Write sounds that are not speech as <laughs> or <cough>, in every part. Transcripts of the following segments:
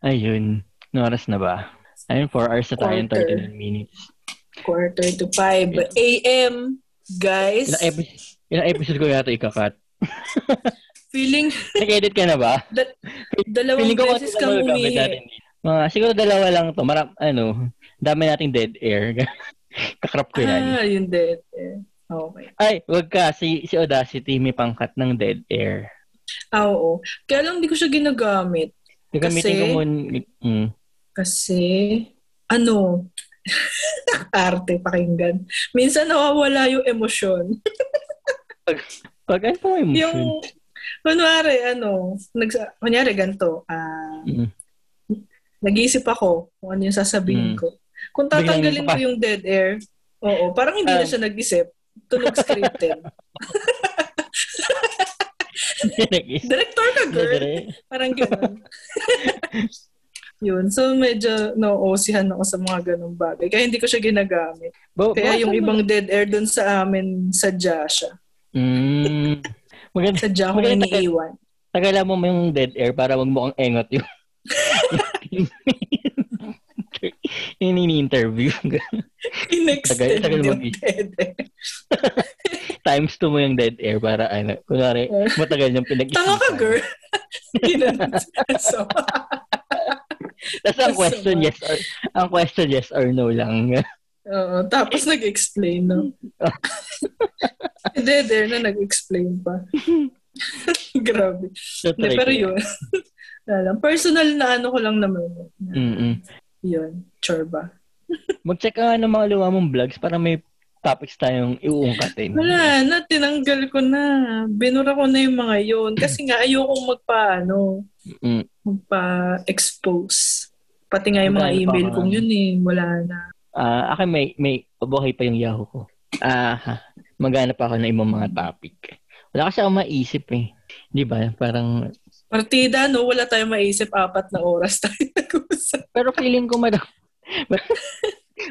Ayun. No oras na ba? Ayun, 4 hours na tayo and Quarter. 39 minutes. Quarter to 5 a.m. Guys, Ilang, epi- ilang episode ko yata ikakat? <laughs> feeling <laughs> Nag-edit ka na ba? da- dalawang Feeling ko beses kang umihi. natin. Mga, siguro dalawa lang to. Maram, ano, dami nating dead air. <laughs> Kakrap ko yan. Ah, yun din. Eh, Okay. Ay, wag ka. Si, si Audacity may pangkat ng dead air. Ah, oo. Kaya lang hindi ko siya ginagamit. Gagamitin Kasi- ko muna. Mm. Kasi, ano, <laughs> arte pakinggan. Minsan nawawala yung emosyon. <laughs> Pag ano po emotion? Yung, kunwari, ano, nags, kunyari ganito, ah, Mm. nag-iisip ako kung ano yung sasabihin Mm. ko. Kung tatanggalin ko yung dead air, oo, parang hindi na Ah. siya nag-isip. Tunog scripted. <laughs> Director ka, girl. Parang gano'n. Yun. So, medyo nauosihan ako sa mga ganong bagay. Kaya hindi ko siya ginagamit. Ba- Kaya yung ibang dead air dun sa amin, sadya siya. Mm. Maganda. Sadya ko Maganda- iniiwan. Tagalan mo mo yung dead air para wag mo ang engot yung <laughs> yung ini-interview. <laughs> In-extend Tagal- tagal yung dead air. <laughs> Times two mo yung dead air para ano, kunwari, matagal yung pinag-isipan. Tanga ka, girl. <laughs> So, Tapos ang question yes or ang question yes or no lang. oo. tapos nag-explain, no? dead air na nag-explain pa. Grabe. So, Hindi, pero yun. Lang. Personal na ano ko lang naman. Mm-mm. Yun. Chorba. <laughs> Mag-check ka ng mga lumamang vlogs para may topics tayong iuungkatin. Wala na, tinanggal ko na. Binura ko na yung mga yun. Kasi nga, ayokong magpa, ano, Mm. magpa-expose. Pati nga yung mga Magkano pa email ka kong yun eh. Wala na. Ah, akin may may buhay pa yung Yahoo ko. Ah, ha. maghanap ako ng ibang mga topic. Wala kasi ako maisip eh. 'Di ba? Parang Partida, no? Wala tayong maisip. Apat na oras tayo <laughs> nag-usap. pero feeling ko madam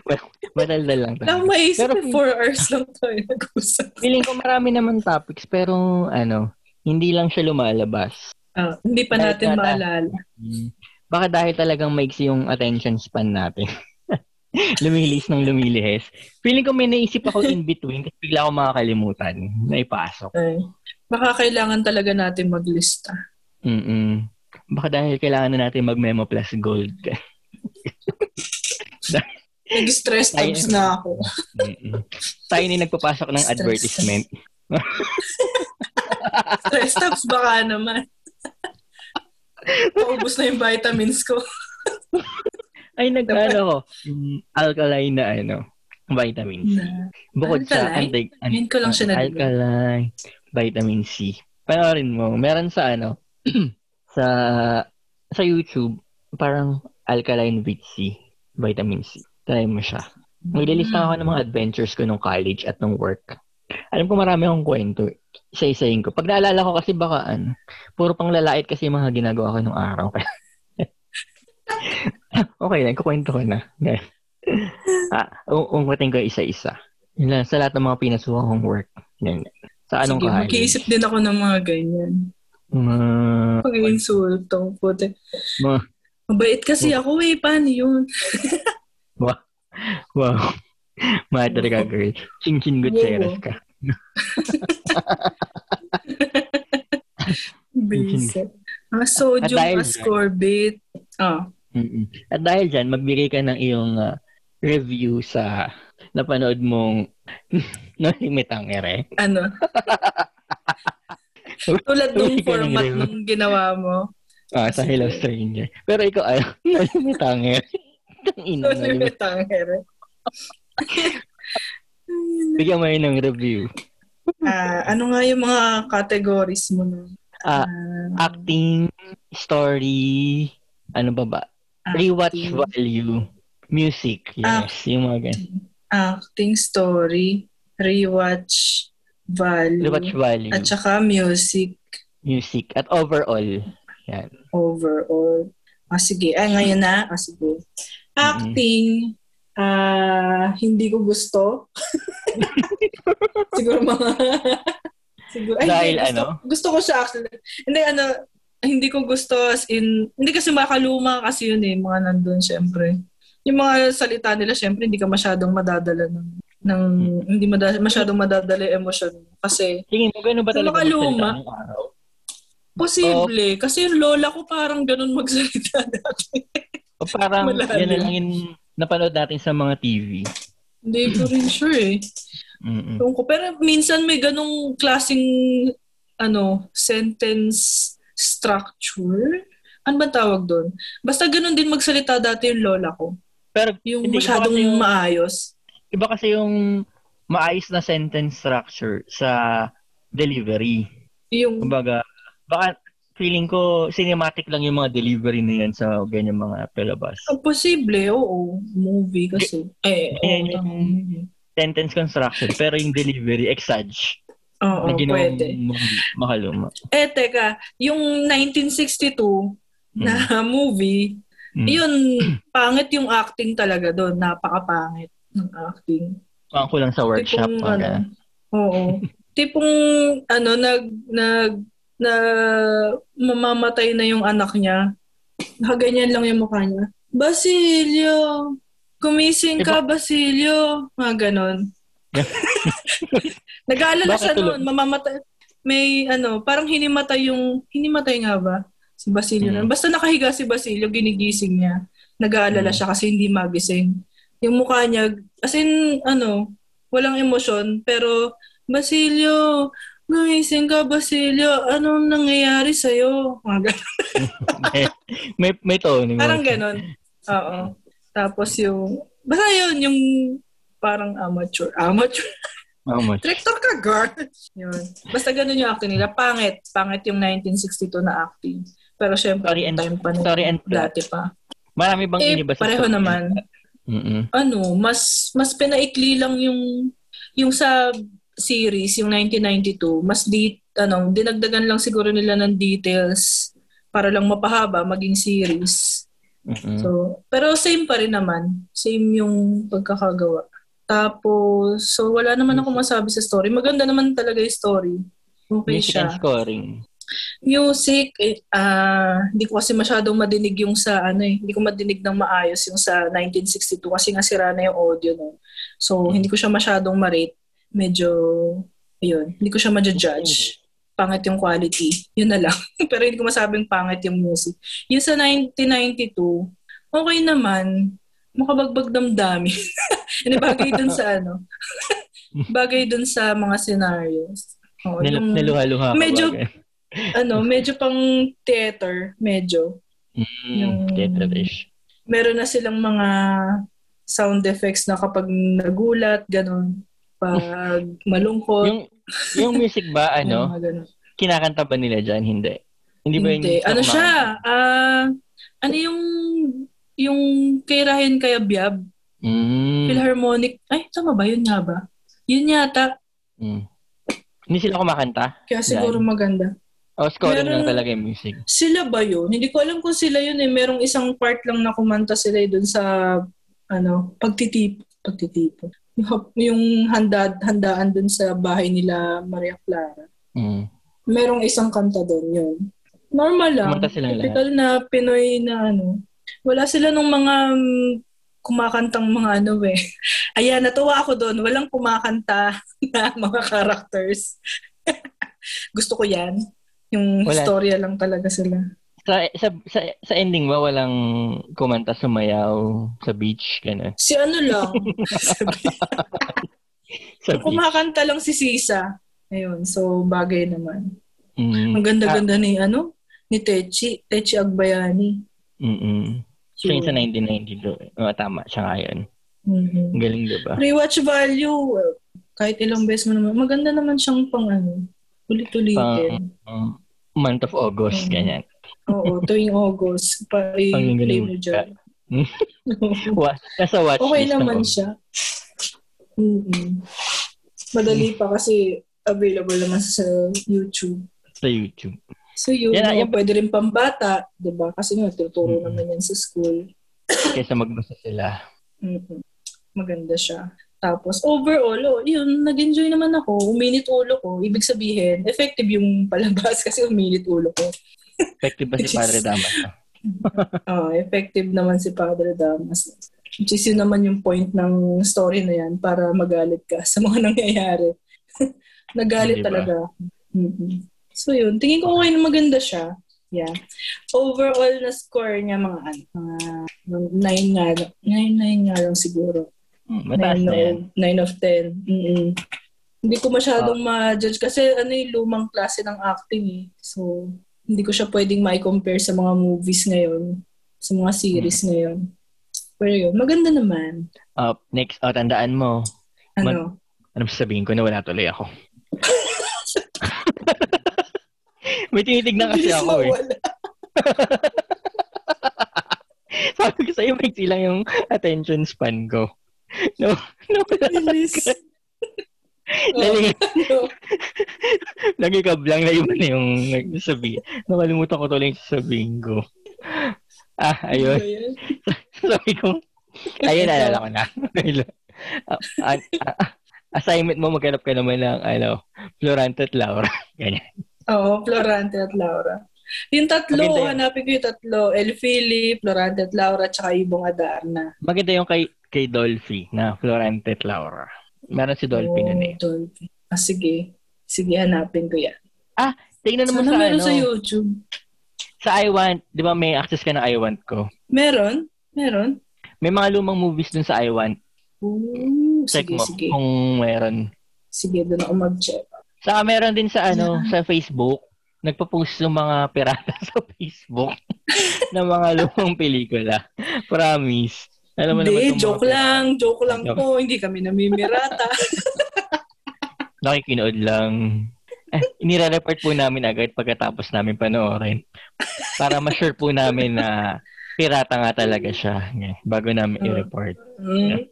well, madaldal lang Wala tayo. akong maisip. Pero- eh. Four hours lang tayo nag-usap. Feeling ko marami naman topics pero ano, hindi lang siya lumalabas. Ah, hindi pa Dahil natin nga- maalala. Hmm. Baka dahil talagang maiksi yung attention span natin. <laughs> lumilis ng lumilihis. Feeling ko may naisip ako in between kasi bigla ako makakalimutan na ipasok. Ay. Baka kailangan talaga natin maglista. Mm Baka dahil kailangan na natin mag-memo plus gold. <laughs> Nag-stress Ay, tabs na ako. Mm-mm. Tayo yung nagpapasok ng Stress. advertisement. <laughs> Stress tabs baka naman. <laughs> Paubos na yung vitamins ko. Ay, nag-ano ko. mm, alkaline na ano, vitamins. Na. Bukod sa Alkaline? anti, Ngayon ko lang siya narinig. alkaline, vitamin C. Panoorin mo, meron sa ano, <clears throat> sa sa YouTube, parang alkaline with C, vitamin C. Try mo siya. Maglilista ako ng mga adventures ko nung college at nung work. Alam ko marami akong kwento. Isa-isayin ko. Pag naalala ko kasi baka ano, puro pang lalait kasi yung mga ginagawa ko nung araw. <laughs> okay lang, kukwento ko na. <laughs> ah, ungwatin ko isa-isa. Yun lang, sa lahat ng mga pinasuha kong work. Yan. Sa anong Sige, college? mag-iisip din ako ng mga ganyan. Mga, Pag-insulto. Puti. mga, Mabait kasi ako eh. Paano yun? <laughs> wow. Matter ka, girl. Chin-chin gutseras ka. <laughs> Basic. Ah, sodium dahil ascorbate. Ah. Mm-mm. At dahil dyan, magbigay ka ng iyong ah, review sa napanood mong <laughs> no limitang ere. Ano? <laughs> Tulad nung format nung ginawa mo. Ah, sa Hello Stranger. Pero ikaw ay no limitang ere. Ang ina, So, no limitang. limitang ere. Bigyan mo yun ng review. Ah, ano nga yung mga categories mo nun? Ah, Ah, acting, story, ano ba ba? Rewatch value, music. Yes, yung mga ganun. acting story, rewatch value, Rewatch value, at saka music music, at overall. Yan. overall. Ah, sige. Ay, ngayon na. Ah, sige. Acting, ah, hindi ko gusto. <laughs> Siguro mga... Siguro, ay, Dahil gusto, ano? Gusto ko siya actually. Hindi, ano, hindi ko gusto as in, hindi kasi makaluma kasi yun eh, mga nandun syempre. Yung mga salita nila syempre hindi ka masyadong madadala ng, ng hindi mada, masyadong madadala yung emosyon mo. Kasi, Tingin mo, ganun ba talaga makaluma. araw? posible. Kasi yung lola ko parang ganun magsalita <laughs> dati. O parang Malalim. yan lang yung napanood natin sa mga TV. hindi ko rin sure eh. Mm-mm. Ko. Pero minsan may ganong klaseng ano, sentence structure. Ano ba tawag doon? Basta ganun din magsalita dati yung lola ko. Pero Yung masyadong yung- maayos. Iba kasi yung maayos na sentence structure sa delivery. Yung, Kumbaga, baka feeling ko cinematic lang yung mga delivery na yan sa ganyan mga pelabas. ah, posible, oo. Movie kasi. Eh, Ganyan oo, yung tama. sentence construction, pero yung delivery, exage. Oo, na pwede. ma- makaluma. Eh, teka, yung 1962 na movie, Mm. yun, pangit yung acting talaga doon. Napakapangit ng acting. Pang ko lang sa workshop. Tipong, mga ano, oo. <laughs> Tipong, ano, nag, nag, na mamamatay na yung anak niya. Nakaganyan lang yung mukha niya. Basilio! Kumising ka, Basilio! Mga ganon. <laughs> Nag-aalala siya noon, mamamatay. May, ano, parang hinimatay yung, hinimatay nga ba? Si Basilio. Mm. Basta nakahiga si Basilio, ginigising niya. Nag-aalala Mm. siya kasi hindi magising. Yung mukha niya, as in, ano, walang emosyon, pero, Basilio, gumising ka, Basilio, anong nangyayari sa'yo? Mga ganon. <laughs> may, may, may tone. Parang ganon. Oo. Tapos yung, basta yun, yung parang amateur. Amateur. Much? Director ka, girl. Yun. Basta ganun yung acting nila. Pangit. Pangit yung 1962 na acting. Pero syempre, Story and- time pa story and plot. Dati pa. Marami bang Eh, iniba sa pareho story? naman. Mm-mm. Ano, mas mas pinaikli lang yung yung sa series, yung 1992, mas di, ano, dinagdagan lang siguro nila ng details para lang mapahaba maging series. Mm-mm. So, pero same pa rin naman. Same yung pagkakagawa. Tapos, so wala naman ako masabi sa story. Maganda naman talaga yung story. Okay Music siya. scoring. Music, eh, hindi ko kasi masyadong madinig yung sa ano eh. Hindi ko madinig ng maayos yung sa 1962 kasi nga sira na yung audio no. So, hindi ko siya masyadong ma-rate. Medyo, ayun, hindi ko siya ma-judge. Pangit yung quality. Yun na lang. <laughs> Pero hindi ko masabing pangit yung music. Yung sa 1992, okay naman. Makabagbag damdamin. <laughs> Hindi bagay dun sa ano. <laughs> bagay dun sa mga scenarios. Oh, Nil- yung- niluha-luha ka medyo-. Ano, medyo pang theater, medyo. Mm, yung- theaterish. Meron na silang mga sound effects na kapag nagulat, ganun. Pag <laughs> malungkot, Yung, yung music ba, <laughs> ano, kinakanta ba nila dyan? Hindi. Hindi ba yung Hindi. Ano siya? Ah, ano yung yung kay Ryan Kayabyab? Mm, Philharmonic. Ay, tama ba? Yun nga ba? Yun yata. mm. Hindi sila kumakanta? Kaya siguro maganda. O scoring Meron- lang talaga yung music? Sila ba yun? Hindi ko alam kung sila yun eh. Merong isang part lang na kumanta sila dun sa ano, pagtitip, pagtitipo. <laughs> Yung, handa, handaan dun sa bahay nila Maria Clara. Mm. Merong isang kanta doon yun. Normal lang. Kumanta silang lahat. Typical na Pinoy na ano. Wala sila nung mga mm, kumakantang mga ano eh. <laughs> Ayan, natuwa ako doon. Walang kumakanta <laughs> na mga characters. Gusto ko yan. Yung Wala. storya lang talaga sila. Sa, sa, sa, sa ending ba, walang kumanta, sumayaw sa beach, gano'n? Si ano lang. <laughs> <laughs> Sa beach. kumakanta lang si Sisa. Ayun, so bagay naman. Mm. Ang ganda-ganda ni ano, ni Techi, Techi Agbayani. Mm-mm. Siya yung sa 1992. Oo, tama. Siya nga yun. Mhm. Ang galing, diba? Rewatch value, uh, kahit ilang beses mo naman, maganda naman siyang pang ano, ulit-ulitin. Um, month of August, Mm. ganyan. Oo, tuwing August, <laughs> pa i-play mo dyan. Nasa watch okay naman ako. siya. mm Madali pa kasi available naman sa YouTube. Sa YouTube. So yun, Yan, yan- pwede rin pambata, 'di ba? Kasi nga tuturo Mm. naman yan sa school. Kaysa magbasa sila. mm Maganda siya. Tapos overall, oh, yun, nag-enjoy naman ako. Uminit ulo ko. Ibig sabihin, effective yung palabas <laughs> kasi uminit ulo ko. Effective ba si Padre Damas? oh, <laughs> effective naman si Padre Damas. Which is yun naman yung point ng story na yan para magalit ka sa mga <laughs> nangyayari. Nagalit talaga. Mm-hmm. So yun, tingin ko okay na maganda siya. Yeah. Overall na score niya mga ano, mga 9 nga, 9, 9 nga lang siguro. Hmm, mataas 9 na yan. 9 of 10. Mm-mm. Hindi ko masyadong uh, ma-judge kasi ano yung lumang klase ng acting eh. So, hindi ko siya pwedeng ma-compare sa mga movies ngayon, sa mga series hmm. ngayon. Pero yun, maganda naman. Uh, next, oh, tandaan mo. Ano? Man, ano sabihin ko na wala tuloy ako? <laughs> May tinitignan kasi ako eh. <laughs> Sabi ko sa'yo, may lang yung attention span ko. No, <laughs> no, Bilis. <laughs> Lagi, oh, <laughs> lagi ka blank na iba na yung nagsasabi. Nakalimutan ko tuloy yung sasabihin ko. Ah, ayun. Sabi ko, ayun, naalala ko na. uh, uh, uh, assignment mo, maghanap ka naman ng, ano, Florante at Laura. Ganyan. Oo, Florante at Laura. Yung tatlo, Maganda yun. hanapin ko yung tatlo. El Philip, Florante at Laura, tsaka Ibong Adarna. Maganda yung kay, kay Dolphy na Florante at Laura. Meron si Dolphy oh, nun eh. Dolphy. Ah, sige. Sige, hanapin ko yan. Ah, tingnan mo Sana sa meron ano. sa YouTube. Sa I Want, di ba may access ka ng I Want ko? Meron? Meron? May mga lumang movies dun sa I Want. Ooh, Check sige, mo sige. kung meron. Sige, doon ako mag-check. Saka meron din sa ano, sa Facebook, nagpo-post yung mga pirata <laughs> sa Facebook <laughs> ng mga lumang pelikula. Promise. Alam mo Hindi, joke lang. Pirata. Joke lang joke. po. Hindi kami namimirata. <laughs> Nakikinood lang. Eh, inire-report po namin agad pagkatapos namin panoorin. Para ma-sure po namin na pirata nga talaga siya. Bago namin i-report. Mm.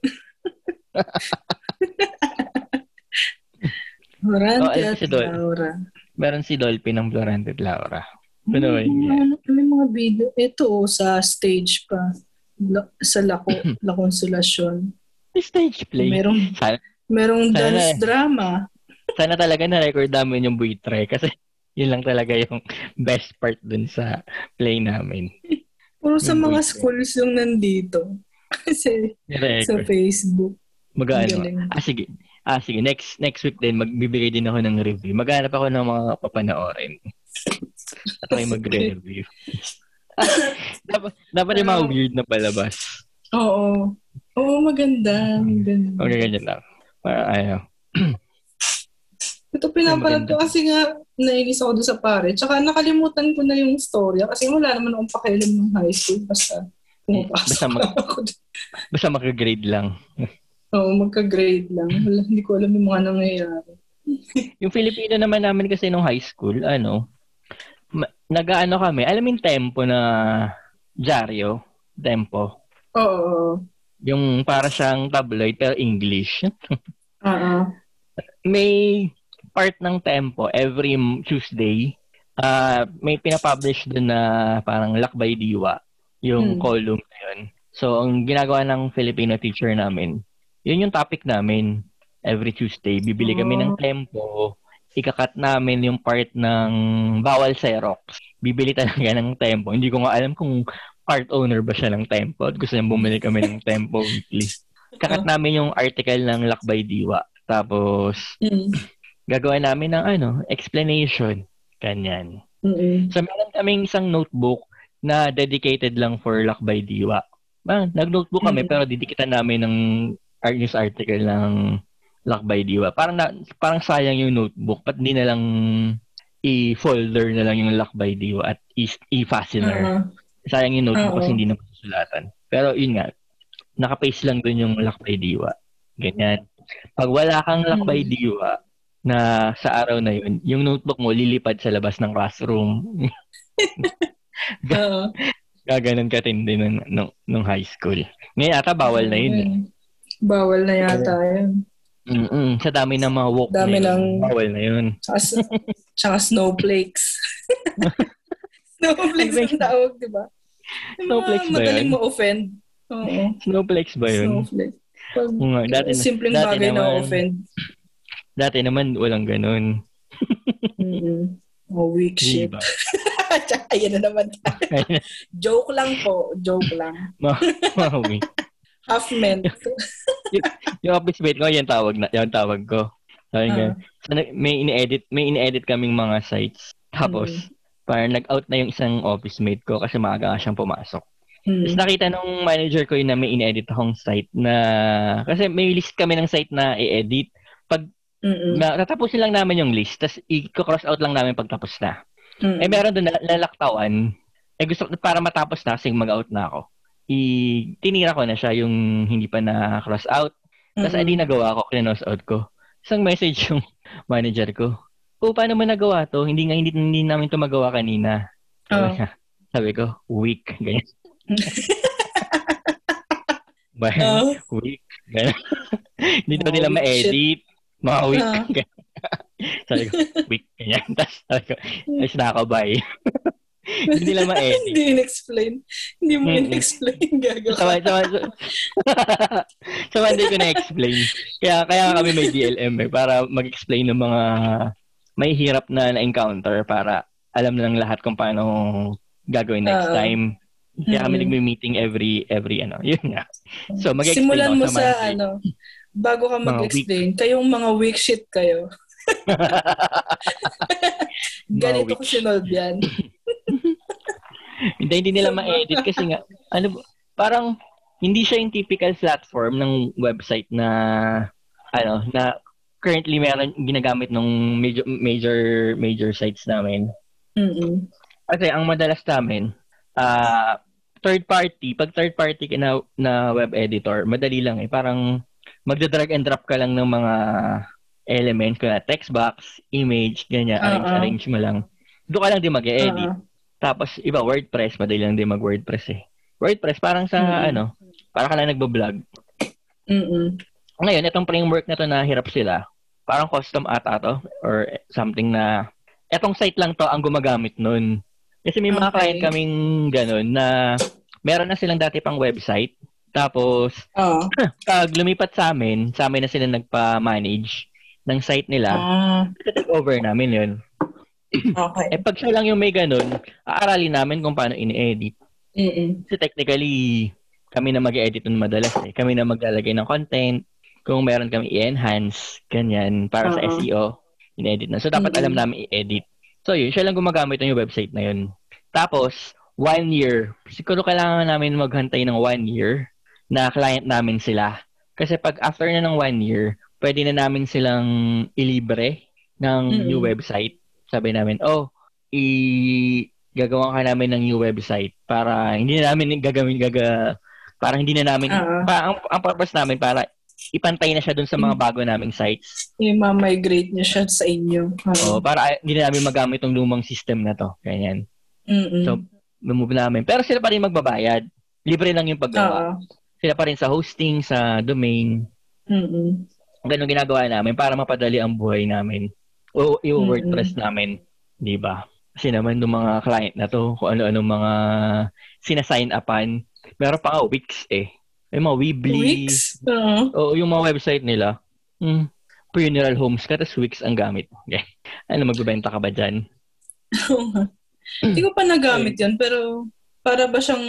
Florante oh, at Laura. Meron si Dolphy ng Florante at Laura. Panoorin niya. Ano, may mga video. Ito oh, sa stage pa. La, sa Lako, <laughs> La Consolacion. Stage play. Merong, <laughs> sana, merong sana, dance na, drama. Sana talaga na-record namin yung buitre kasi yun lang talaga yung <laughs> best part dun sa play namin. Puro sa mga buitre. schools yung nandito. Kasi sa Facebook. Mag-ano. Ah, sige. Ah, sige. Next next week din, magbibigay din ako ng review. Maghanap ako ng mga papanoorin. At ako <laughs> magre-review. <laughs> dapat, dapat yung mga weird na palabas. Oo. Oo, maganda. Maganda. Okay, ganyan lang. Para ayaw. <clears throat> Ito pinapanood ko kasi nga nainis ako doon sa pare. Tsaka nakalimutan ko na yung story kasi wala naman akong pakialam ng high school. Basta basta, mag, <laughs> basta mag-grade lang. Oo, magka-grade lang. Wala, hindi ko alam yung mga nangyayari. <laughs> yung Filipino naman namin kasi nung high school, ano, ma- nag-ano kami, alam yung tempo na dyaryo, tempo. Oo. Yung para siyang tabloid pero English. <laughs> Oo. may part ng tempo every Tuesday, uh, may pinapublish doon na parang Lakbay Diwa, yung hmm. column na yun. So, ang ginagawa ng Filipino teacher namin, yun yung topic namin every Tuesday. Bibili kami ng oh. tempo, ikakat namin yung part ng bawal Xerox. Bibili talaga ng tempo. Hindi ko nga alam kung part owner ba siya ng tempo at gusto niya bumili kami ng tempo weekly. Kakat namin yung article ng Lakbay Diwa. Tapos, mm. gagawa namin ng ano, explanation. Kanyan. Mm-hmm. So, meron kaming isang notebook na dedicated lang for Lakbay Diwa. Ah, nag-notebook kami mm-hmm. pero didikitan namin ng news article ng Lakbay Diwa. Parang na, parang sayang yung notebook. Pat hindi na lang i-folder na lang yung Lakbay Diwa at i-fastener. Uh-huh. Sayang yung notebook uh-huh. kasi hindi na masulatan. Pero yun nga, nakapaste lang dun yung Lakbay Diwa. Ganyan. Pag wala kang Lakbay uh-huh. Diwa na sa araw na yun, yung notebook mo lilipad sa labas ng classroom. <laughs> uh-huh. Gaganon katindi nung, nung, nung high school. Ngayon ata bawal na yun. Eh. Bawal na yata yun. Mm-mm. Sa dami ng mga walk dami na ng... Bawal na yun. Tsaka, <laughs> tsaka snowflakes. <laughs> snowflakes ang tawag, di ba? Snowflakes ba Madaling ma-offend. Oo. Snowflakes ba yun? Snowflakes. Pag, nga, dati, simpleng dati bagay naman, na offend. Dati naman, walang ganun. <laughs> mm-hmm. Oh, weak shit. Diba? Ayan na naman. joke lang po. Joke lang. Maui. Half meant. <laughs> yung, yung office mate ko, yan tawag na, yan tawag ko. Sabi so, may ini-edit, may ini-edit kaming mga sites. Tapos, mm. parang nag-out na yung isang office mate ko kasi maaga siyang pumasok. Mm. Tapos nakita nung manager ko yun na may in-edit akong site na, kasi may list kami ng site na i-edit. Pag Mm-mm. na, tatapusin lang namin yung list, tapos i-cross out lang namin pag tapos na. Mm-mm. Eh meron doon na, lalaktawan, eh gusto para matapos na kasi mag-out na ako. I tinira ko na siya yung hindi pa na cross out. Tapos mm-hmm. edi nagawa ko, klinos out ko. Isang message yung <laughs> manager ko. O, paano mo nagawa to? Hindi nga, hindi, hindi namin to magawa kanina. Sabi, oh. sabi ko, weak. Ganyan. Bayan, oh. weak. Ganyan. hindi oh, nila ma-edit. Mga weak. Uh. sabi ko, weak. Ganyan. Tapos sabi ko, ako, bye. <laughs> Hindi nila ma-edit. <laughs> Hindi in-explain. Hindi mo mm-hmm. in-explain. Gagawa. Sama, sama, sama, hindi ko na-explain. Kaya, kaya kami may DLM eh, para mag-explain ng mga may hirap na na-encounter para alam na ng lahat kung paano gagawin next uh, time. Kaya kami mm-hmm. nagme-meeting every, every ano, <laughs> yun nga. So, mag-explain Simulan mo sa, sa ano, bago ka mag-explain, kayong mga weak shit kayo. <laughs> Ganito ko sinolve yan. Hindi, hindi nila ma-edit kasi nga, ano, parang, hindi siya yung typical platform ng website na, ano, na currently meron ginagamit ng major major major sites namin. Mm. Kasi ang madalas namin, uh, third party, pag third party ka na, na web editor, madali lang eh. Parang magda-drag and drop ka lang ng mga elements, kaya text box, image, ganyan, uh-uh. arrange, arrange mo lang. Doon ka lang din mag-edit. Uh-uh. Tapos, iba, WordPress, madali lang din mag-WordPress eh. WordPress, parang sa, mm-hmm. ano, para ka lang nagbablog. Mm-mm. Ngayon, itong framework na to na hirap sila, parang custom ata to, or something na, etong site lang to ang gumagamit nun. Kasi may mga okay. client kaming ganun na meron na silang dati pang website, tapos, oh. <clears throat> pag lumipat sa amin, sa amin na sila nagpa-manage ng site nila, uh. take over namin yun. Okay. eh pag siya lang yung may ganun, aaralin namin kung paano ini-edit. Mm-mm. Kasi technically, kami na mag-edit nun madalas eh. Kami na maglalagay ng content. Kung meron kami i-enhance, ganyan, para uh-huh. sa SEO, in-edit na. So, dapat mm-hmm. alam namin i-edit. So, yun, siya lang gumagamit ng website na yun. Tapos, one year. Siguro kailangan namin maghantay ng one year na client namin sila. Kasi pag after na ng one year, pwede na namin silang ilibre ng mm-hmm. new website sabi namin, oh, i gagawa ka namin ng new website para hindi na namin gagawin gaga para hindi na namin uh-huh. pa, ang, ang purpose namin para ipantay na siya dun sa mga mm. bago naming sites. I-migrate niya siya sa inyo. Uh-huh. Oo, para hindi na namin magamit yung lumang system na to. Ganyan. Mm-mm. So, move namin. Pero sila pa rin magbabayad. Libre lang yung paggawa. Uh-huh. Sila pa rin sa hosting, sa domain. Mm-mm. Ganun ginagawa namin para mapadali ang buhay namin o yung WordPress mm-hmm. namin, 'di ba? Kasi naman ng mga client na to, kung ano-ano mga sinasign upan, meron pa nga Wix eh. May mga Weebly. Wix? Uh-huh. O yung mga website nila. Hmm, funeral homes ka, tapos Wix ang gamit. Okay. Ano, magbebenta ka ba dyan? <laughs> Hindi ko pa nagamit yan, pero para ba siyang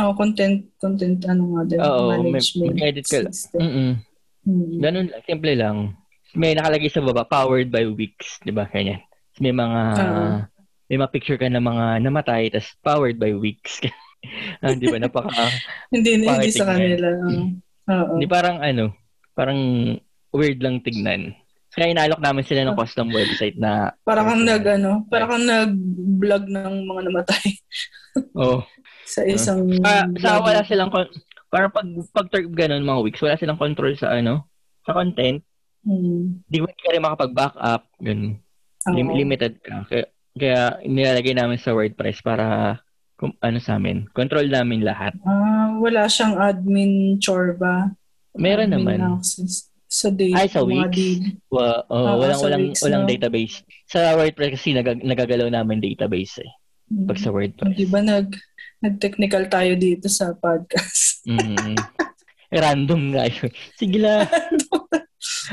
oh, content, content, ano nga din, Oo, management may, edit ka lang. Mm-mm. Mm-hmm. Ganun lang, simple lang may nakalagay sa baba, powered by Wix, di ba? Kanya. May mga, uh-huh. may mga picture ka ng mga namatay, tas powered by Wix. <laughs> ah, di ba? Napaka, <laughs> hindi, hindi sa kanila. Uh-huh. Hindi parang ano, parang weird lang tignan. Kaya inalok namin sila ng custom website na... Para kang nag, ano, para kang nag-vlog ng mga namatay. Oo. <laughs> oh. sa isang... Uh, sa wala silang... Para pag, pag ganun mga weeks, wala silang control sa ano, sa content. Hmm. Di mo ka rin makapag-backup. Ganun. Lim- limited ka. Kaya, kaya nilalagay namin sa WordPress para kung ano sa amin. Control namin lahat. Ah, wala siyang admin chore ba? Meron admin naman. Access sa data. Ay, sa Wix? Wa, oh, ah, walang, walang, Wix, walang no? database. Sa WordPress kasi nag, nagagalaw namin database eh. Pag sa WordPress. Di ba nag, nag-technical tayo dito sa podcast? mm. <laughs> Random nga yun. Sige lang.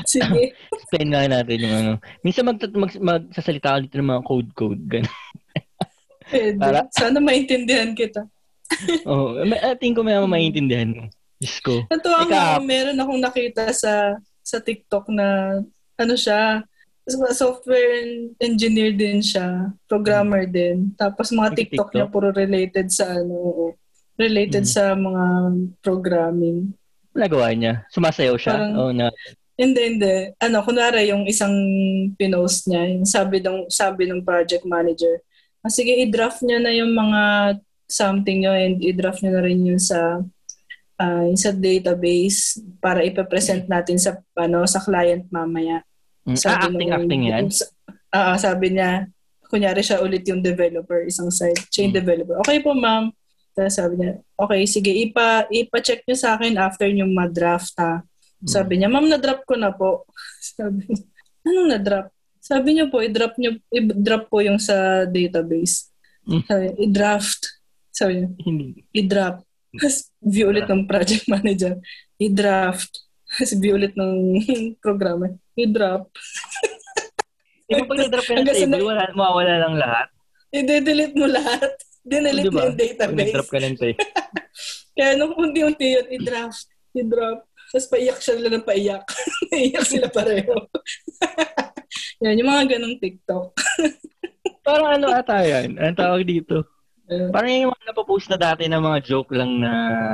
Sige. <laughs> Explain nga natin yung ano. Minsan mag, mag, magsasalita ka dito ng mga code-code. Ganun. <laughs> Pwede. Para- Sana maintindihan kita. <laughs> Oo. Oh, I think ko may maintindihan mo. Diyos ko. Natuwa nga, meron akong nakita sa sa TikTok na ano siya, software engineer din siya, programmer din. Tapos mga TikTok, Nag-TikTok? niya puro related sa ano, related Mm. sa mga programming. Nagawa niya. Sumasayaw siya. Parang- Oo na. Hindi, hindi. Ano, kunwari yung isang pinost niya, yung sabi ng, sabi ng project manager, ah, sige, i-draft niya na yung mga something nyo and i-draft niya na rin yun sa ah, yung sa database para ipapresent natin sa ano sa client mamaya. Mm. Sabi Ah, acting, nung- acting yan. Ah, ah, sabi niya, kunyari siya ulit yung developer, isang side, chain Hmm. developer. Okay po, ma'am. Tapos sabi niya, okay, sige, ipa, ipa-check niyo sa akin after yung ma-draft, ha. Sabi niya, ma'am, na-drop ko na po. <laughs> Sabi niya, anong na-drop? Sabi niya po, i-drop niyo, i-drop po yung sa database. Hmm. Sabi i-draft. Sabi niya, Hindi. i-drop. Tapos view ulit ng project <laughs> manager, i-draft. Tapos view ulit ng <laughs> programmer, i-drop. Di ba pag na-drop ka ng Hanggang sa table, wala, mawawala lang lahat? I-delete mo lahat. Dinelete Di mo yung Pag database. na-drop ka ng table. Kaya nung unti-unti yun, i-draft, i-drop. Tapos paiyak siya lang ng paiyak. <laughs> Naiyak sila pareho. <laughs> yan, yung mga ganong TikTok. <laughs> Parang ano ata yan? Anong tawag dito? Uh, Parang yung mga napopost na dati na mga joke lang na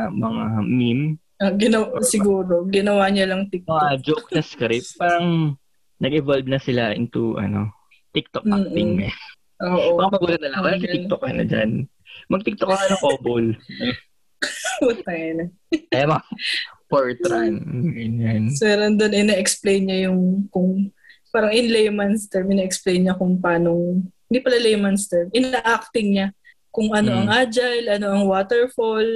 mga meme. ah, ginawa, siguro, ginawa niya lang Mga TikTok. joke na script. Parang nag-evolve na sila into ano TikTok Mm-mm. acting. eh. Oo. Baka magulat na lang. Wala Okay. TikTok ka na dyan. Mag-TikTok ka na ng Obol. Puta yun. Eh, mga Fortran. Ganyan. So, doon, ina-explain niya yung kung, parang in layman's term, ina-explain niya kung paano, hindi pala layman's term, ina-acting niya kung ano Mm. ang agile, ano ang waterfall,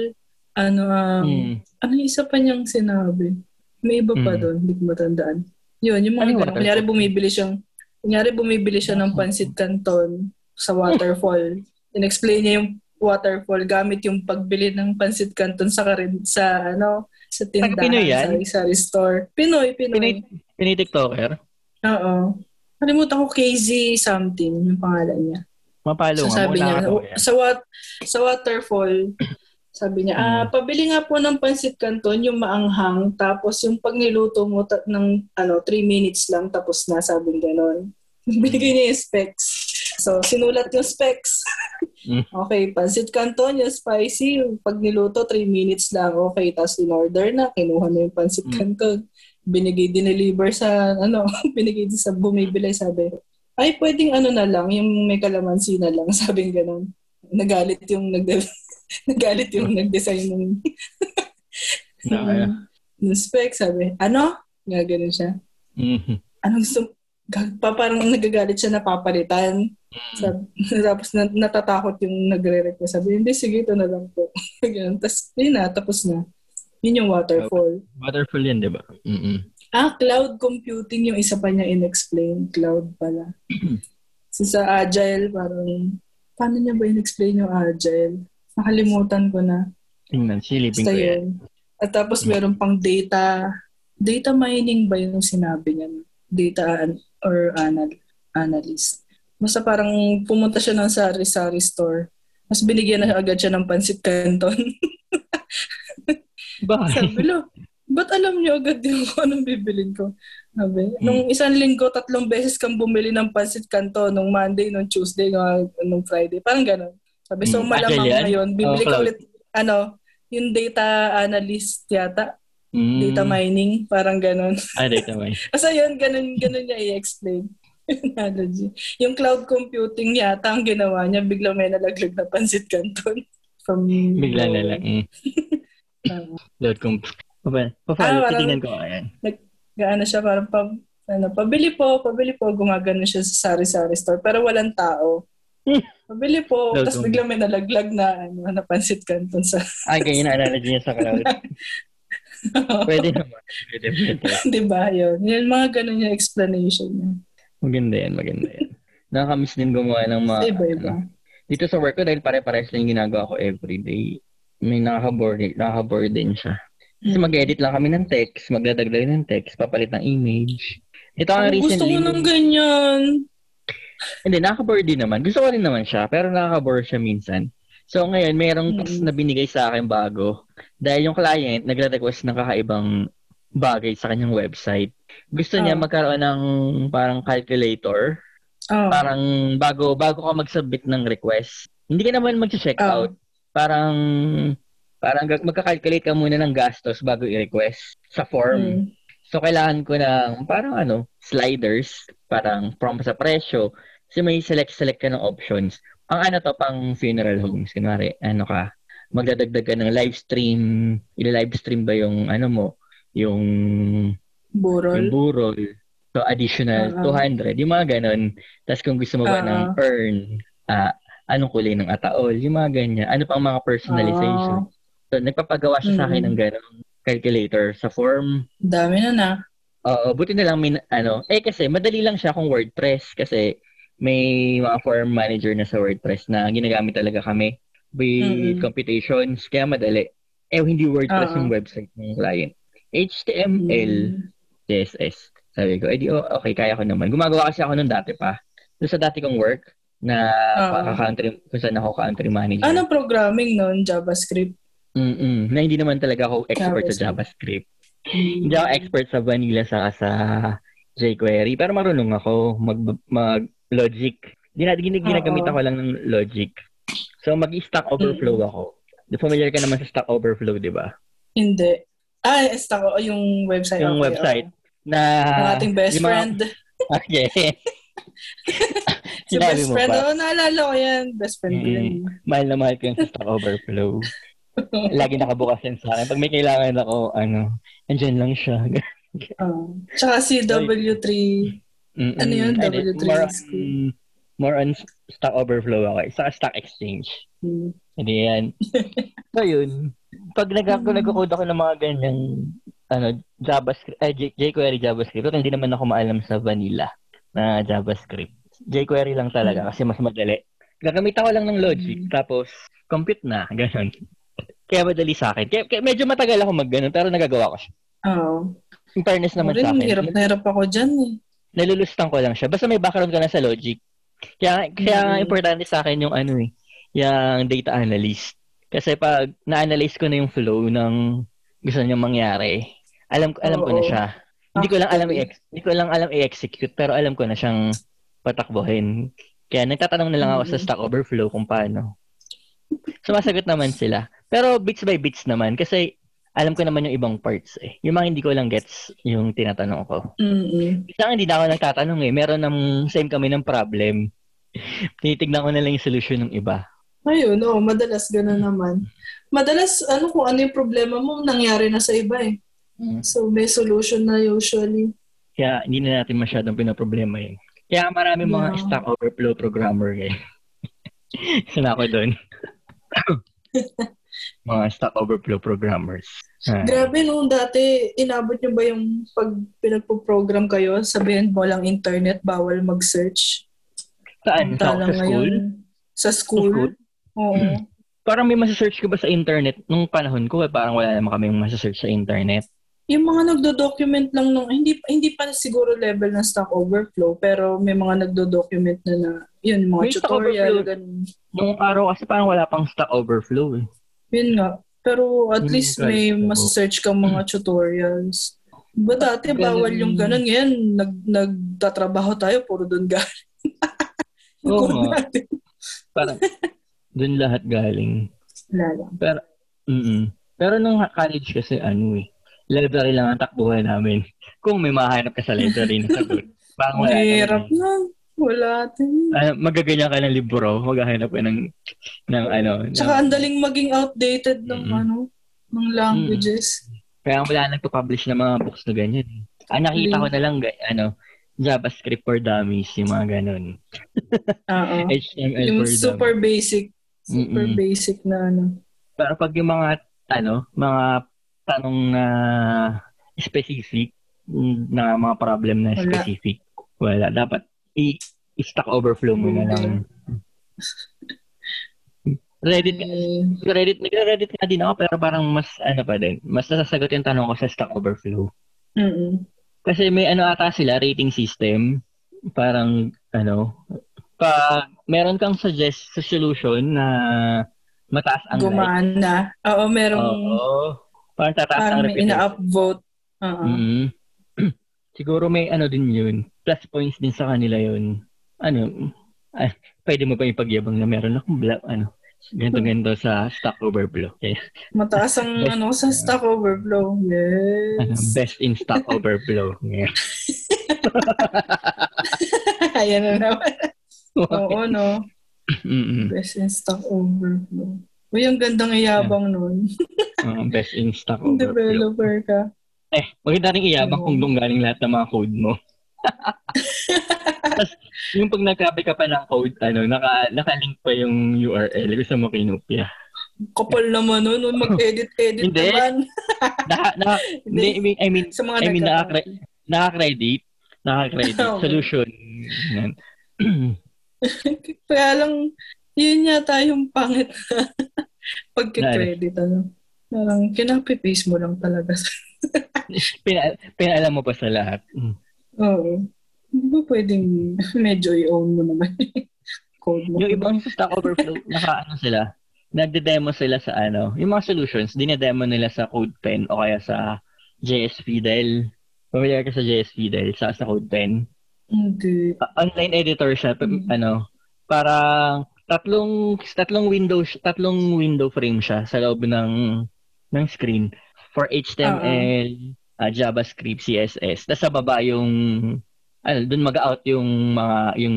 ano ang, Hmm. ano isa pa niyang sinabi? May iba pa Mm. doon, hindi ko matandaan. Yun, yung Ano mga yung ganun. Kunyari bumibili siyang, kunyari bumibili siya ng pansit canton sa waterfall. In-explain niya yung waterfall gamit yung pagbili ng pansit canton sa karin, sa ano, sa tindahan, Pinoy yan? sa sari store. Pinoy, Pinoy. Pinoy, Pinoy TikToker? Oo. Kalimutan ko KZ something yung pangalan niya. Mapalo So nga. sabi niya, "Oh, sa wat sa waterfall, sabi niya, ah, Mm. pabili nga po ng pansit canton yung maanghang, tapos yung pag niluto mo ta- ng ano, 3 minutes lang tapos na, sabi ganon. <laughs> Binigay niya yung specs. So, sinulat yung specs. Mm. Okay, pansit canton, yung spicy, pag niluto, 3 minutes lang. Okay, tapos in-order na, kinuha na yung pansit Mm. canton. Binigay, dineliver sa, ano, <laughs> binigay din sa bumibili, sabi, ay, pwedeng ano na lang, yung may kalamansi na lang, <laughs> sabi ganon. Nagalit yung nag <laughs> nagalit yung nag-design ng Nakaya. ng spec, sabi, ano? Nga ganun siya. Mhm. Anong gusto, pa, parang nagagalit siya na papalitan. Sabi, <laughs> tapos na, natatakot yung nagre-request. Sabi, hindi, sige, ito na lang po. <laughs> Ganun. Tapos, yun na, tapos na. Yun yung waterfall. Waterfall yan, di ba? Mm-mm. Ah, cloud computing yung isa pa niya in-explain. Cloud pala. <clears throat> so, sa Agile, parang, paano niya ba in-explain yung Agile? Nakalimutan ko na. Tingnan, silipin Basta ko yan. At tapos meron pang data, data mining ba yung sinabi niya? Data an- or anal analyst. Basta parang pumunta siya ng sari-sari store. Mas binigyan na agad siya ng pansit canton. <laughs> Bakit? Sabi lo, ba't alam niyo agad yung kung anong bibilin ko? Sabi, nung isang linggo, tatlong beses kang bumili ng pansit canton, nung Monday, nung Tuesday, nung, nung Friday. Parang gano'n. Sabi, so Mm, malamang agile yan? ngayon, bibili Oh, ka ulit, ano, yung data analyst yata, Mm. data mining, parang gano'n. Ah, data mining. <laughs> Kasi yun, ganun, ganun niya i-explain. Analogy. Yung cloud computing yata, ang ginawa niya, bigla may nalaglag na pansit canton. From Bigla na lang. <laughs> Mm. Ah. Load kong... Pa, pa, Ah, titingnan ko. Ayan. gaano siya, parang pa, ano, pabili po, pabili po, gumagano siya sa sari-sari store, pero walang tao. <laughs> Pabili po, tapos bigla may nalaglag na, ano, na pansit canton sa, Ay, ganyan na analogy niya sa cloud. <laughs> Pwede naman. Pwede, pwede. di ba, yun. Yung mga ganun yung explanation niya. Maganda yan, maganda yan. Nakakamiss din gumawa ng mga... Iba-iba. ano, dito sa work ko, dahil pare-pares lang yung ginagawa ko everyday, may nakaka-bore, nakaka-bore din siya. Kasi Hmm. mag-edit lang kami ng text, magdadagdag ng text, papalit ng image. Ito ang Ako gusto ko recently, ng ganyan. Hindi, nakaka-bore din naman. Gusto ko rin naman siya, pero nakaka-bore siya minsan. So ngayon, mayroong task na binigay sa akin bago. Dahil yung client nagre-request ng kakaibang bagay sa kanyang website. Gusto niya Oh. magkaroon ng parang calculator. Oh. Parang bago bago ka mag-submit ng request. Hindi ka naman mag-check Oh. out. Parang parang magka-calculate ka muna ng gastos bago i-request sa form. Mm. So, kailangan ko ng parang ano, sliders, parang from sa presyo. Kasi may select-select ka ng options. Ang ano to, pang funeral homes. Kunwari, ano ka, magdadagdag ka ng live stream. Ila-live stream ba yung ano mo? Yung, Burol. yung burol. So, additional Oo. 200. Yung mga ganon. Tapos kung gusto mo ba Oo. ng earn, ah, anong kulay ng ataol? Yung mga ganyan. Ano pang mga personalization. So, nagpapagawa siya sa akin Mm. ng ganong calculator sa form. Dami na na. Oo, buti na lang min, ano, eh kasi madali lang siya kung WordPress kasi may mga form manager na sa WordPress na ginagamit talaga kami with Mm-mm. computations, kaya madali. Eh, hindi WordPress Oo. yung website ng client. HTML, Mm. CSS. Sabi ko, edi oh, okay, kaya ko naman. Gumagawa kasi ako nung dati pa. Doon sa dati kong work na Oo. country kung saan ako country manager. Ano programming nun? JavaScript? Mm-mm. Na hindi naman talaga ako expert sa JavaScript. JavaScript. Hindi ako expert sa vanilla sa sa jQuery, pero marunong ako mag mag logic. Gina, gina, ginagamit ako lang ng logic. So mag-stack overflow ako. Di familiar ka naman sa Stack Overflow, di ba? Hindi. Ah, esta ko. Yung website. Yung Okay, website oo. na Ang ating best yung mga- friend. <laughs> Okay. <laughs> Si Sinabi best friend. Oo, naalala ko yan. Best friend ko yan. Mahal na mahal ko yung sa Stack Overflow. <laughs> Lagi nakabukas yan sa akin. Pag may kailangan ako, ano, andyan lang siya. Oo. Tsaka si W3. Mm-mm. Ano yun? Hindi, W3 more, school. more on Stack Overflow ako. Sa Stack Exchange. Hmm. Hindi yan. so yun. Pag nag Hmm. nagko-code ako ng mga ganyang ano, JavaScript, eh, J- jQuery JavaScript, hindi naman ako maalam sa vanilla na JavaScript. jQuery lang talaga kasi mas madali. Gagamit ako lang ng logic, Hmm. tapos compute na, <laughs> ganun. Kaya madali sa akin. Kaya, kaya medyo matagal ako mag ganun, pero nagagawa ko siya. Oo. In fairness naman sa rin, akin. hirap na hirap ako dyan eh. nalulustang ko lang siya. Basta may background ka na sa logic. Kaya, kaya Mm. importante sa akin yung ano eh, yung data analyst. Kasi pag na-analyze ko na yung flow ng gusto niya mangyari, alam ko alam ko na siya. Hindi ko lang alam Actually. i hindi ko lang alam i-execute pero alam ko na siyang patakbuhin. Kaya nagtatanong na lang ako sa Mm. Stack Overflow kung paano. Sumasagot naman sila. Pero bits by bits naman kasi alam ko naman yung ibang parts eh. Yung mga hindi ko lang gets yung tinatanong ko. Sa akin, hindi na ako nagtatanong eh. Meron ng same kami ng problem. <laughs> Tinitignan ko na lang yung solution ng iba. Ayun, oo, madalas gano'n naman. Madalas, ano kung ano yung problema mo, nangyari na sa iba eh. So, may solution na usually. Kaya hindi na natin masyadong pinaproblema yun. Kaya marami mga Yeah. Stack Overflow programmer eh. Isa na ako doon. <laughs> mga Stack Overflow programmers. Ah. Grabe no, dati inabot nyo ba yung pag pinagpo-program kayo, sabihin mo lang internet, bawal mag-search? Saan? Sa, sa school? Sa school? school? Oo. Parang may masasearch ko ba sa internet? Nung panahon ko, eh, parang wala naman kami masasearch sa internet. Yung mga nagdo-document lang nung, hindi, hindi pa siguro level ng Stack Overflow, pero may mga nagdo-document na na, yun, mga May tutorial, Overflow. ganun. Nung araw kasi parang wala pang Stack Overflow eh. Yun nga. Pero at Yun least yung may masasearch kang mga tutorials. Ba dati bawal yung ganun. Ngayon, nag, nagtatrabaho tayo, puro doon galing. <laughs> Oo nga. Parang doon lahat galing. Wala lang. Pero, mm Pero nung college kasi, ano eh, library lang ang takbuhan namin. <laughs> Kung may mahanap ka sa library na sagot, <laughs> parang wala Mahirap na. Wala. Uh, magaganyan ka ng libro, maghahanap ka ng, ng ano. Tsaka ang ng, daling maging outdated ng Mm. ano, ng languages. kaya wala nagpa-publish ng mga books na ganyan. eh. Ang nakita ko na lang, ano, JavaScript for Dummies, yung mga ganun. Oo. <laughs> HTML Yung for super Dummies. basic. Super Mm-mm. basic na ano. Pero pag yung mga, ano, mga tanong na specific, mm, na mga problem na Wala. specific, wala. Dapat i- i-stack overflow mo na lang. Reddit, Eh, Reddit, nagre-Reddit nga din ako pero parang mas ano pa din, mas nasasagot yung tanong ko sa Stack Overflow. mm Kasi may ano ata sila, rating system. Parang, ano, pag meron kang suggest sa solution na mataas ang Gumana. Like, Oo, merong... Oo. Parang tataas parang ang may ina-upvote. Oo. Mm-hmm. <clears throat> Siguro may ano din yun. Plus points din sa kanila yun. Ano, ay, pwede mo pa ipagyabang na meron akong black, ano, ganito-ganito sa Stack Overflow. Okay. <laughs> Mataas ang best, ano sa Stack Overflow. <laughs> Yes. Ano, best in Stack Overflow. Yeah. <laughs> Ayan na naman. Oo, no? Mm-mm. Best in Stack Overflow. Uy, ang gandang iyabang yeah. nun. uh, best in Stack <laughs> Overflow. Developer ka. Eh, maganda rin iyabang kung doon galing lahat ng mga code mo. <laughs> Tapos, yung pag nagkape ka pa ng code, ano, naka, naka-link pa yung URL. Gusto mo kinupya. Kapal naman nun. Mag-edit-edit <laughs> hindi. naman. na, na, hindi. I mean, Sa mga I mean, naka- naka-credit. Naka-credit. Okay. Solution. Yan. <clears throat> <laughs> Kaya lang, yun yata yung pangit na <laughs> pagka-credit. Ano? Parang kinapi-paste mo lang talaga. <laughs> Pina, pinaalam mo pa sa lahat. Mm. Oo. Hindi ba pwedeng medyo i-own mo naman code mo? Yung ibang sa Stack Overflow, naka ano sila, nagde-demo sila sa ano, yung mga solutions, dinedemo nila sa CodePen o kaya sa JS Fidel. Familiar ka sa JS Fidel, sa, sa CodePen? Hindi. Uh, online editor siya, Mm-hmm. ano, parang tatlong tatlong window tatlong window frame siya sa loob ng ng screen for HTML, uh, JavaScript, CSS. Tapos sa baba yung ano, doon mag-out yung mga yung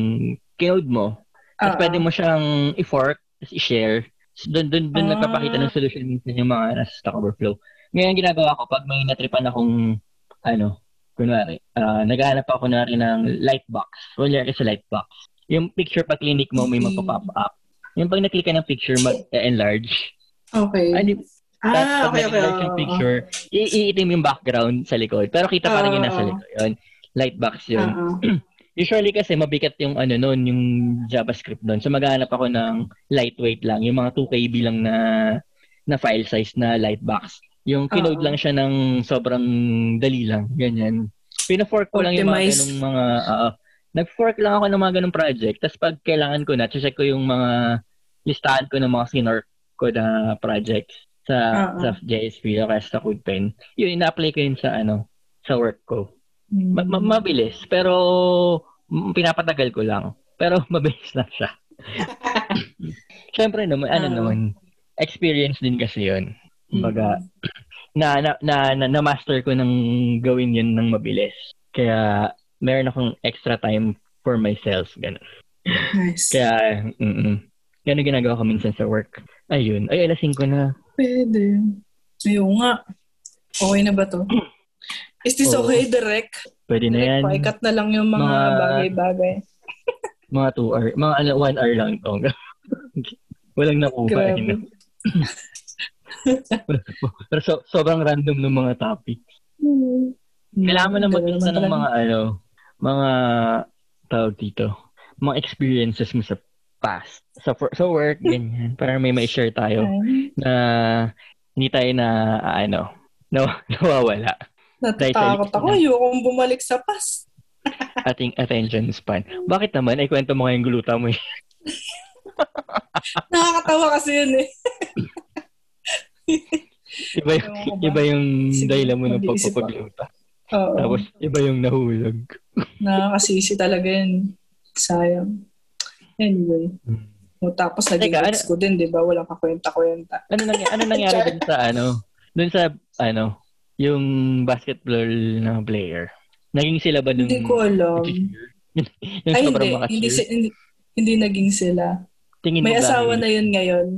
kinode mo. Tapos Uh-oh. pwede mo siyang i-fork, i-share. Doon doon doon Ah. nagpapakita ng solution minsan yung mga nasa Stack Overflow. Ngayon ginagawa ko pag may natripan akong ano, kunwari, uh, naghahanap ako kunwari ng lightbox. Wala kasi lightbox. Yung picture pag clinic mo, may Okay. magpa-pop up. Yung pag naklik ka ng picture, mag-enlarge. Okay. Ay, di, ah, pag okay, okay. yung picture, iitim yung background sa likod. Pero kita pa rin yung nasa Oo. likod. Yun. Lightbox yun. Oo. <clears throat> Usually kasi mabigat yung ano noon, yung JavaScript doon. So maghahanap ako ng lightweight lang, yung mga 2 KB lang na na file size na lightbox. Yung kinode lang siya ng sobrang dali lang, ganyan. Pina-fork ko lang yung mga ganung mga oo. nag-fork lang ako ng mga ganung project. Tapos pag kailangan ko na, check ko yung mga listahan ko ng mga sinork ko na projects sa Oo. sa JSP o kaya sa CodePen. Yun, ina-apply ko yun sa ano, sa work ko. Ma- Hmm. ma- mabilis, pero pinapatagal ko lang. Pero <laughs> mabilis na siya. <laughs> Siyempre naman, ano Ah. naman, experience din kasi yun. Kumbaga, Mm. na, na, na, na, na master ko ng gawin yun ng mabilis. Kaya, meron akong extra time for myself. Ganun. Nice. Kaya, mm Ganun ginagawa ko minsan sa work. Ayun. Ay, alasing ko na. Pwede. Ayun nga. Okay na ba to? <clears throat> Is this Oo. okay, direct? Pwede na yan. Direct, paikat na lang yung mga Mga- bagay-bagay. <laughs> Mga 2 hour. Mga ano, 1 hour lang to. <laughs> Walang nakuha. Grabe. <laughs> no? <laughs> Pero so, sobrang random ng mga topic. Hmm. Kailangan mo na naman ng mga ano, mga tawag dito, mga experiences mo sa past. Sa, for, sa work, <laughs> ganyan. Para may ma-share tayo Ay, na hindi tayo na, ah, ano, na, <laughs> nawawala Natatakot ako. Ayokong bumalik sa past. ating attention span. Bakit naman? Ay, kwento mo kayong guluta mo eh. Nakakatawa kasi yun eh. <laughs> Iba yung, iba yung Sige, dahilan mo ng pagpapagluta. Oo. Tapos, iba yung nahulog. <laughs> Nakakasisi talaga yun. Sayang. Anyway. O, tapos naging Teka, ex ko din, di ba? Walang kakwenta-kwenta. Ano, nang, ano nangyari dun sa ano? Dun sa, ano, yung basketball na player. Naging sila ba nung... Hindi ko alam. <laughs> Ay, hindi. Hindi, hindi, hindi naging sila. Tingin May asawa na yun ngayon.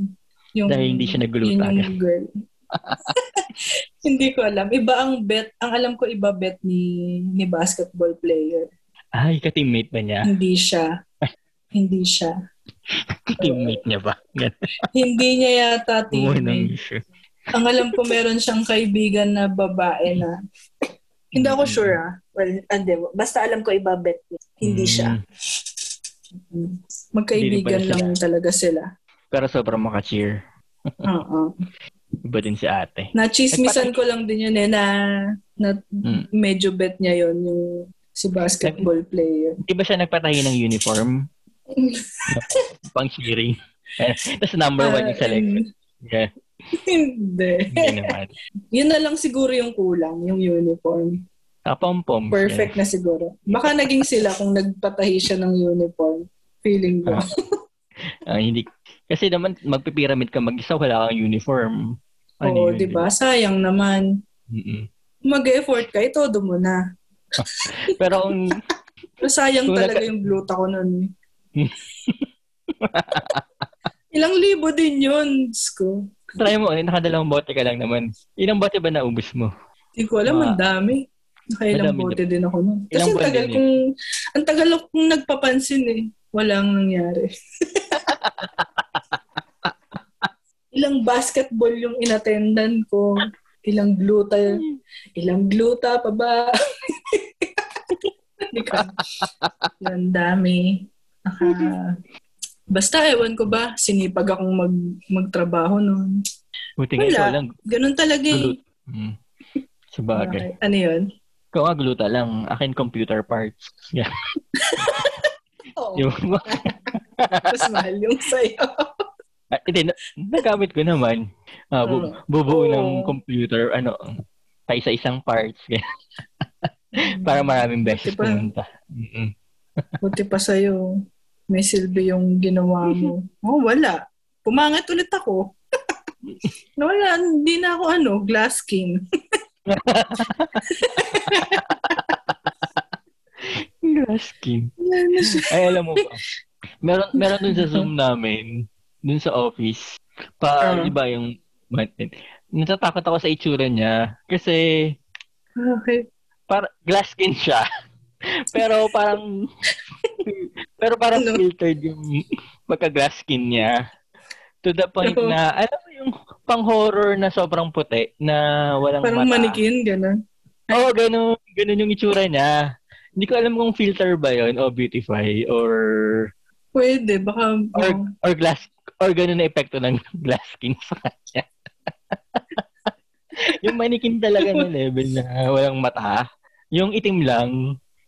Yung, Dahil hindi siya naggulutan. Yun yung girl. <laughs> hindi ko alam. Iba ang bet. Ang alam ko, iba bet ni ni basketball player. Ay, ka-teammate ba niya? Hindi siya. <laughs> hindi siya. Teammate niya ba? Hindi niya yata teammate. Ang alam ko, meron siyang kaibigan na babae na hindi ako Mm. sure ah. Well, hindi. Basta alam ko iba bet niya. Hindi siya. Mm. Mm. Magkaibigan lang talaga sila. Pero sobrang maka-cheer. Oo. <laughs> Iba din si ate. Na-chismisan ko lang din yun eh na, na Mm. medyo bet niya yon yung si basketball player. Di ba siya nagpatahi ng uniform? <laughs> Pang cheering. <laughs> Tapos number one yung selection. Yeah. Hindi. Hindi naman. Yun na lang siguro yung kulang, yung uniform. Ah, pom-pom. Perfect na siguro. Baka naging sila kung nagpatahi siya ng uniform. Feeling ko. Ah, hindi. Kasi naman, magpipiramid ka mag-isa, wala kang uniform. Ano Oo, di ba? Sayang naman. Mm-mm. Mag-effort ka, ito, mo na. <laughs> Pero kung <laughs> sayang Kung talaga yung gluta ko nun. eh. <laughs> Ilang libo din yun. Ko. try mo, eh, nakadalawang bote ka lang naman. Ilang bote ba naubos mo? Hindi ko alam, ang dami. Nakailang bote din ako nun. Kasi ang tagal kong, ang tagal akong nagpapansin eh. Walang nangyari. Ilang basketball yung inattendan ko. Ilang gluta, ilang gluta pa ba? <laughs> Ang dami. Naka, basta ewan ko ba, sinipag akong mag, magtrabaho noon. Buti nga ikaw Wala. lang. Ganun talaga eh. Mm. Sabagay. Okay. Ano yun? Ikaw nga gluta lang. Akin computer parts. <laughs> Yeah. Oo. Yung, Mas mahal yung sa'yo. Ah, Hindi, na- nagamit ko naman. Ah, bu- Mm. bubuo ng computer, ano, pa isa-isang parts. <laughs> Para maraming beses Buti pa. pumunta. <laughs> Buti pa sa'yo. May silbi yung ginawa mo. <laughs> Oh, wala. Pumangat ulit ako. wala, hindi na ako ano, glass skin. Glass skin. Ay, alam mo ba? Meron, meron dun sa Zoom namin, dun sa office, pa, Ah. di ba yung, natatakot ako sa itsura niya. Kasi, Okay. para, glass skin siya. <laughs> pero parang, pero parang Ano? filtered yung pagka-glass skin niya. To the point Oo. na, alam mo yung pang-horror na sobrang puti, na walang Parang mata. manikin, gano'n. Oo, oh, ganun, ganun yung itsura niya. Hindi ko alam kung filter ba yon o beautify or Pwede, baka... or or glass or ganun na epekto ng <laughs> glass skin sa kanya. <laughs> yung manikin talaga na level na walang mata. Yung itim lang.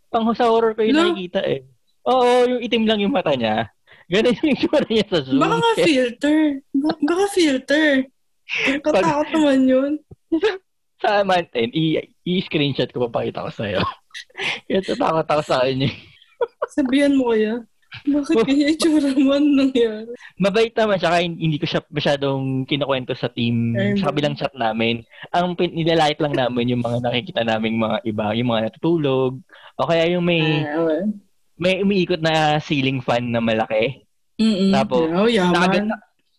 Pang sa horror ko yung No. nakikita eh. Oo, yung itim lang yung mata niya. Ganun yung itsura niya sa Zoom. Baka nga <laughs> filter. Baka, baka filter. Katakot naman yun. sa mountain, i- i-screenshot ko papakita ko sa'yo. Kaya tatakot ako sa kanya. Sabihan mo kaya. Bakit kaya itsura mo Ano nangyari? Mabait naman siya, kaya hindi ko siya masyadong kinukwento sa team, Ay, sa kabilang chat namin. Ang pin- nilalait lang namin yung mga nakikita naming mga iba, yung mga natutulog, o kaya yung may, Ah, well. may umiikot na ceiling fan na malaki. Mm-mm. Tapos, oh, yaman. Nakaganda,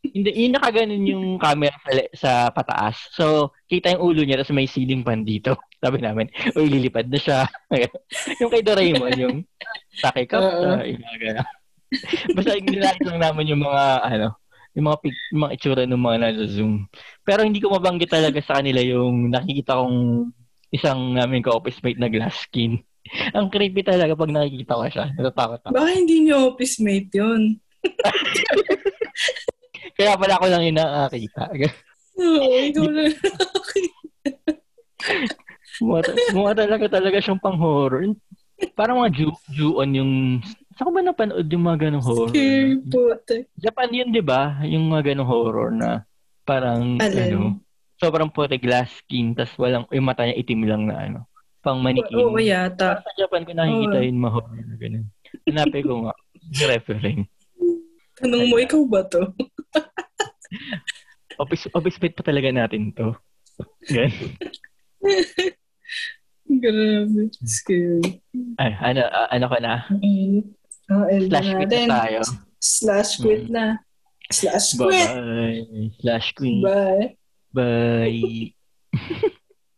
hindi, yung nakaganon yung camera sa, sa pataas. So, kita yung ulo niya, tapos may ceiling fan dito. Sabi namin, uy, lilipad na siya. <laughs> yung kay Doraemon, yung takikap Oo. sa yung mga gano'n. <laughs> Basta nilait lang namin yung mga, ano, yung mga, pic, yung mga itsura ng mga nasa Zoom. Pero hindi ko mabanggit talaga sa kanila yung nakikita kong isang namin ka-office mate na glass skin. <laughs> Ang creepy talaga pag nakikita ko siya. Natatakot ako. Baka hindi niyo office mate yun. Kaya pala ako lang yung nakakita. Oo, ikaw. Mukha, mukha talaga talaga siyang pang horror. Parang mga ju ju-on yung... Saan ko ba napanood yung mga ganong horror? Scary puta. Japan yun, di ba? Yung mga ganong horror na parang, Alin? ano, sobrang puti glass skin, tas walang, yung mata niya itim lang na, ano, pang manikin. Oo, yata. Sa Japan ko nakikita Oo. yung mga horror na ganun. Hanapin ko nga. <laughs> Referring. Tanong mo, ikaw ba to? <laughs> Office, office mate pa talaga natin to. Gan. <laughs> Grabe. Scary. Ay, ano, ah, ano ka na? Mm. Oh, Slash quit na tayo. Slash quit Mm. na. Slash quit. Bye-bye. Slash queen. Bye. Bye. <laughs>